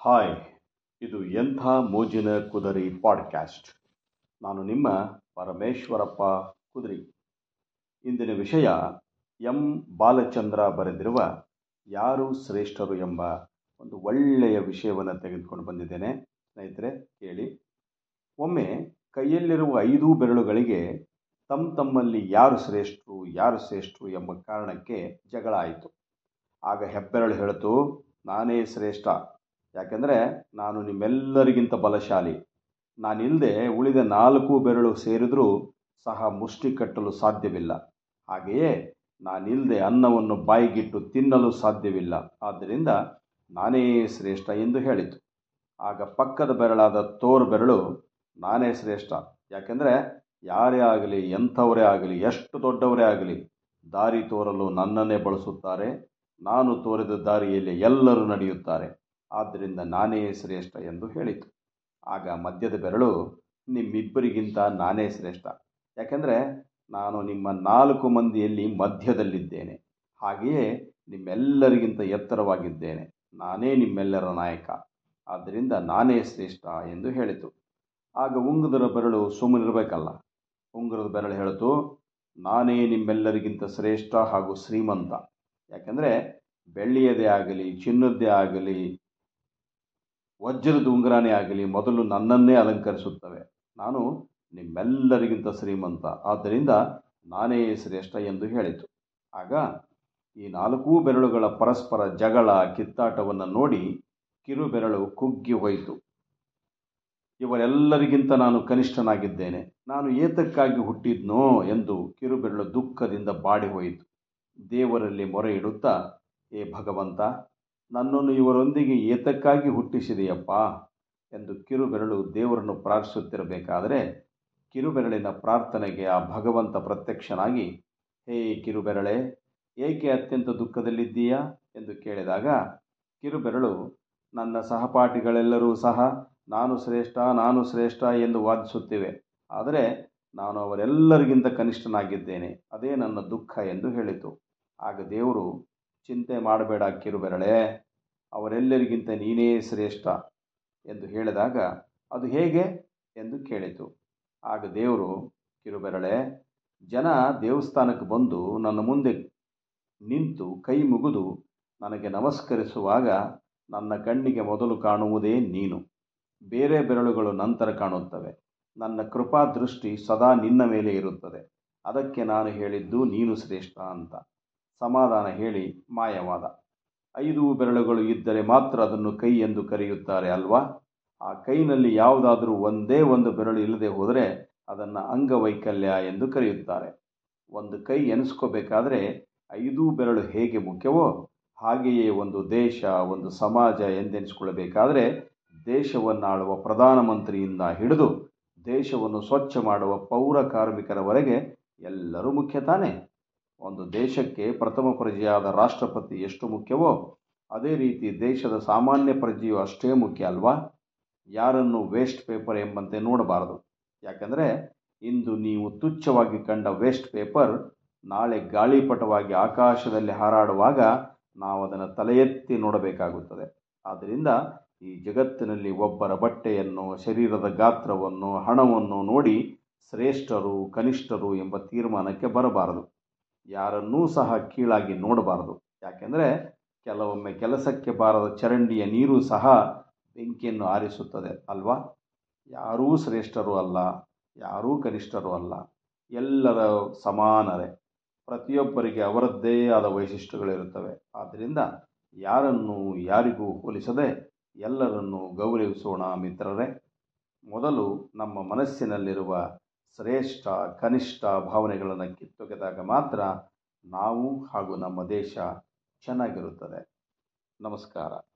Hi, ಇದು ಎಂಥ ಮೋಜಿನ ಕುದರಿ ಪಾಡ್ಕ್ಯಾಸ್ಟ್. ನಾನು ನಿಮ್ಮ ಪರಮೇಶ್ವರಪ್ಪ ಕುದರಿ. ಇಂದಿನ ವಿಷಯ, ಎಂ. ಬಾಲಚಂದ್ರ ಬರೆದಿರುವ ಯಾರು ಶ್ರೇಷ್ಠರು ಎಂಬ ಒಂದು ಒಳ್ಳೆಯ ವಿಷಯವನ್ನು ತೆಗೆದುಕೊಂಡು ಬಂದಿದ್ದೇನೆ. ಸ್ನೇಹಿತರೆ, ಕೇಳಿ. ಒಮ್ಮೆ ಕೈಯಲ್ಲಿರುವ ಐದು ಬೆರಳುಗಳಿಗೆ ತಮ್ಮ ತಮ್ಮಲ್ಲಿ ಯಾರು ಶ್ರೇಷ್ಠರು ಯಾರು ಶ್ರೇಷ್ಠರು ಎಂಬ ಕಾರಣಕ್ಕೆ ಜಗಳ ಆಯಿತು. ಆಗ ಹೆಬ್ಬೆರಳು ಹೇಳಿತು ನಾನೇ ಶ್ರೇಷ್ಠ. ಯಾಕೆಂದರೆ ನಾನು ನಿಮ್ಮೆಲ್ಲರಿಗಿಂತ ಬಲಶಾಲಿ. ನಾನಿಲ್ಲದೆ ಉಳಿದ ನಾಲ್ಕು ಬೆರಳು ಸೇರಿದರೂ ಸಹ ಮುಷ್ಟಿ ಕಟ್ಟಲು ಸಾಧ್ಯವಿಲ್ಲ. ಹಾಗೆಯೇ ನಾನಿಲ್ಲದೆ ಅನ್ನವನ್ನು ಬಾಯಿಗಿಟ್ಟು ತಿನ್ನಲು ಸಾಧ್ಯವಿಲ್ಲ. ಆದ್ದರಿಂದ ನಾನೇ ಶ್ರೇಷ್ಠ ಎಂದು ಹೇಳಿತು. ಆಗ ಪಕ್ಕದ ಬೆರಳಾದ ತೋರ್ ಬೆರಳು ನಾನೇ ಶ್ರೇಷ್ಠ. ಯಾಕೆಂದರೆ ಯಾರೇ ಆಗಲಿ, ಎಂಥವರೇ ಆಗಲಿ, ಎಷ್ಟು ದೊಡ್ಡವರೇ ಆಗಲಿ, ದಾರಿ ತೋರಲು ನನ್ನನ್ನೇ ಬಳಸುತ್ತಾರೆ. ನಾನು ತೋರಿದ ದಾರಿಯಲ್ಲಿ ಎಲ್ಲರೂ ನಡೆಯುತ್ತಾರೆ. ಆದ್ದರಿಂದ ನಾನೇ ಶ್ರೇಷ್ಠ ಎಂದು ಹೇಳಿತು. ಆಗ ಮಧ್ಯದ ಬೆರಳು, ನಿಮ್ಮಿಬ್ಬರಿಗಿಂತ ನಾನೇ ಶ್ರೇಷ್ಠ. ಯಾಕೆಂದರೆ ನಾನು ನಿಮ್ಮ ನಾಲ್ಕು ಮಂದಿಯಲ್ಲಿ ಮಧ್ಯದಲ್ಲಿದ್ದೇನೆ. ಹಾಗೆಯೇ ನಿಮ್ಮೆಲ್ಲರಿಗಿಂತ ಎತ್ತರವಾಗಿದ್ದೇನೆ. ನಾನೇ ನಿಮ್ಮೆಲ್ಲರ ನಾಯಕ. ಆದ್ದರಿಂದ ನಾನೇ ಶ್ರೇಷ್ಠ ಎಂದು ಹೇಳಿತು. ಆಗ ಉಂಗುರದ ಬೆರಳು ಸುಮ್ಮನಿರಬೇಕಲ್ಲ. ಉಂಗುರದ ಬೆರಳು ಹೇಳಿತು, ನಾನೇ ನಿಮ್ಮೆಲ್ಲರಿಗಿಂತ ಶ್ರೇಷ್ಠ ಹಾಗೂ ಶ್ರೀಮಂತ. ಯಾಕೆಂದರೆ ಬೆಳ್ಳಿಯದೇ ಆಗಲಿ, ಚಿನ್ನದ್ದೇ ಆಗಲಿ ವಜ್ರದ ಉಂಗುರನೇ ಆಗಲಿ ಮೊದಲು ನನ್ನನ್ನೇ ಅಲಂಕರಿಸುತ್ತವೆ. ನಾನು ನಿಮ್ಮೆಲ್ಲರಿಗಿಂತ ಶ್ರೀಮಂತ. ಆದ್ದರಿಂದ ನಾನೇ ಶ್ರೇಷ್ಠ ಎಂದು ಹೇಳಿತು. ಆಗ ಈ ನಾಲ್ಕೂ ಬೆರಳುಗಳ ಪರಸ್ಪರ ಜಗಳ, ಕಿತ್ತಾಟವನ್ನು ನೋಡಿ ಕಿರು ಬೆರಳು ಕುಗ್ಗಿ ಹೋಯಿತು. ಇವರೆಲ್ಲರಿಗಿಂತ ನಾನು ಕನಿಷ್ಠನಾಗಿದ್ದೇನೆ. ನಾನು ಏತಕ್ಕಾಗಿ ಹುಟ್ಟಿದ್ನೋ ಎಂದು ಕಿರುಬೆರಳು ದುಃಖದಿಂದ ಬಾಡಿ ಹೋಯಿತು. ದೇವರಲ್ಲಿ ಮೊರೆ ಇಡುತ್ತಾ, ಏ ಭಗವಂತ ನನ್ನನ್ನು ಇವರೊಂದಿಗೆ ಏತಕ್ಕಾಗಿ ಹುಟ್ಟಿಸಿದೆಯಪ್ಪ ಎಂದು ಕಿರುಬೆರಳು ದೇವರನ್ನು ಪ್ರಾರ್ಥಿಸುತ್ತಿರಬೇಕಾದರೆ ಕಿರುಬೆರಳಿನ ಪ್ರಾರ್ಥನೆಗೆ ಆ ಭಗವಂತ ಪ್ರತ್ಯಕ್ಷನಾಗಿ, ಹೇ ಕಿರುಬೆರಳೆ, ಏಕೆ ಅತ್ಯಂತ ದುಃಖದಲ್ಲಿದ್ದೀಯಾ? ಎಂದು ಕೇಳಿದಾಗ, ಕಿರುಬೆರಳು, ನನ್ನ ಸಹಪಾಠಿಗಳೆಲ್ಲರೂ ಸಹ ನಾನು ಶ್ರೇಷ್ಠ ನಾನು ಶ್ರೇಷ್ಠ ಎಂದು ವಾದಿಸುತ್ತಿವೆ. ಆದರೆ ನಾನು ಅವರೆಲ್ಲರಿಗಿಂತ ಕನಿಷ್ಠನಾಗಿದ್ದೇನೆ. ಅದೇ ನನ್ನ ದುಃಖ ಎಂದು ಹೇಳಿತು. ಆಗ ದೇವರು, ಚಿಂತೆ ಮಾಡಬೇಡ ಕಿರುಬೆರಳೆ ಅವರೆಲ್ಲರಿಗಿಂತ ನೀನೇ ಶ್ರೇಷ್ಠ ಎಂದು ಹೇಳಿದಾಗ ಅದು ಹೇಗೆ ಎಂದು ಕೇಳಿತು. ಆಗ ದೇವರು, ಕಿರುಬೆರಳೆ, ಜನ ದೇವಸ್ಥಾನಕ್ಕೆ ಬಂದು ನನ್ನ ಮುಂದೆ ನಿಂತು ಕೈ ಮುಗಿದು ನನಗೆ ನಮಸ್ಕರಿಸುವಾಗ ನನ್ನ ಕಣ್ಣಿಗೆ ಮೊದಲು ಕಾಣುವುದೇ ನೀನು. ಬೇರೆ ಬೆರಳುಗಳು ನಂತರ ಕಾಣುತ್ತವೆ. ನನ್ನ ಕೃಪಾ ದೃಷ್ಟಿ ಸದಾ ನಿನ್ನ ಮೇಲೆ ಇರುತ್ತದೆ. ಅದಕ್ಕೆ ನಾನು ಹೇಳಿದ್ದು ನೀನು ಶ್ರೇಷ್ಠ ಅಂತ. ಸಮಾಧಾನ ಹೇಳಿ ಮಾಯವಾದ. ಐದು ಬೆರಳುಗಳು ಇದ್ದರೆ ಮಾತ್ರ ಅದನ್ನು ಕೈ ಎಂದು ಕರೆಯುತ್ತಾರೆ ಅಲ್ವಾ? ಆ ಕೈನಲ್ಲಿ ಯಾವುದಾದರೂ ಒಂದೇ ಒಂದು ಬೆರಳು ಇಲ್ಲದೆ ಹೋದರೆ ಅದನ್ನು ಅಂಗವೈಕಲ್ಯ ಎಂದು ಕರೆಯುತ್ತಾರೆ. ಒಂದು ಕೈ ಎನಿಸ್ಕೋಬೇಕಾದ್ರೆ ಐದು ಬೆರಳು ಹೇಗೆ ಮುಖ್ಯವೋ ಹಾಗೆಯೇ ಒಂದು ದೇಶ, ಒಂದು ಸಮಾಜ ಎಂದೆನಿಸಿಕೊಳ್ಳಬೇಕಾದರೆ ದೇಶವನ್ನಾಳುವ ಪ್ರಧಾನಮಂತ್ರಿಯಿಂದ ಹಿಡಿದು ದೇಶವನ್ನು ಸ್ವಚ್ಛ ಮಾಡುವ ಪೌರ ಕಾರ್ಮಿಕರವರೆಗೆ ಎಲ್ಲರೂ ಮುಖ್ಯ ತಾನೇ? ಒಂದು ದೇಶಕ್ಕೆ ಪ್ರಥಮ ಪ್ರಜೆಯಾದ ರಾಷ್ಟ್ರಪತಿ ಎಷ್ಟು ಮುಖ್ಯವೋ, ಅದೇ ರೀತಿ ದೇಶದ ಸಾಮಾನ್ಯ ಪ್ರಜೆಯು ಅಷ್ಟೇ ಮುಖ್ಯ ಅಲ್ವಾ? ಯಾರನ್ನು ವೇಸ್ಟ್ ಪೇಪರ್ ಎಂಬಂತೆ ನೋಡಬಾರದು. ಯಾಕಂದರೆ, ಇಂದು ನೀವು ತುಚ್ಛವಾಗಿ ಕಂಡ ವೇಸ್ಟ್ ಪೇಪರ್ ನಾಳೆ ಗಾಳಿಪಟವಾಗಿ ಆಕಾಶದಲ್ಲಿ ಹಾರಾಡುವಾಗ ನಾವು ಅದನ್ನು ತಲೆ ಎತ್ತಿ ನೋಡಬೇಕಾಗುತ್ತದೆ. ಆದ್ದರಿಂದ ಈ ಜಗತ್ತಿನಲ್ಲಿ ಒಬ್ಬರ ಬಟ್ಟೆಯನ್ನು, ಶರೀರದ ಗಾತ್ರವನ್ನು, ಹಣವನ್ನು ನೋಡಿ ಶ್ರೇಷ್ಠರು, ಕನಿಷ್ಠರು ಎಂಬ ತೀರ್ಮಾನಕ್ಕೆ ಬರಬಾರದು. ಯಾರನ್ನೂ ಸಹ ಕೀಳಾಗಿ ನೋಡಬಾರದು. ಯಾಕೆಂದರೆ ಕೆಲವೊಮ್ಮೆ ಕೆಲಸಕ್ಕೆ ಬಾರದ ಚರಂಡಿಯ ನೀರು ಸಹ ಬೆಂಕಿಯನ್ನು ಆರಿಸುತ್ತದೆ ಅಲ್ವಾ? ಯಾರೂ ಶ್ರೇಷ್ಠರು ಅಲ್ಲ, ಯಾರೂ ಕನಿಷ್ಠರು ಅಲ್ಲ. ಎಲ್ಲರ ಸಮಾನರೇ. ಪ್ರತಿಯೊಬ್ಬರಿಗೆ ಅವರದ್ದೇ ಆದ ವೈಶಿಷ್ಟ್ಯಗಳಿರುತ್ತವೆ. ಆದ್ದರಿಂದ ಯಾರನ್ನು ಯಾರಿಗೂ ಹೋಲಿಸದೆ ಎಲ್ಲರನ್ನೂ ಗೌರವಿಸೋಣ ಮಿತ್ರರೇ. ಮೊದಲು ನಮ್ಮ ಮನಸ್ಸಿನಲ್ಲಿರುವ ಶ್ರೇಷ್ಠ ಕನಿಷ್ಠ ಭಾವನೆಗಳನ್ನು ಕಿತ್ತೊಗೆದಾಗ ಮಾತ್ರ ನಾವು ಹಾಗೂ ನಮ್ಮ ದೇಶ ಚೆನ್ನಾಗಿರುತ್ತದೆ. ನಮಸ್ಕಾರ.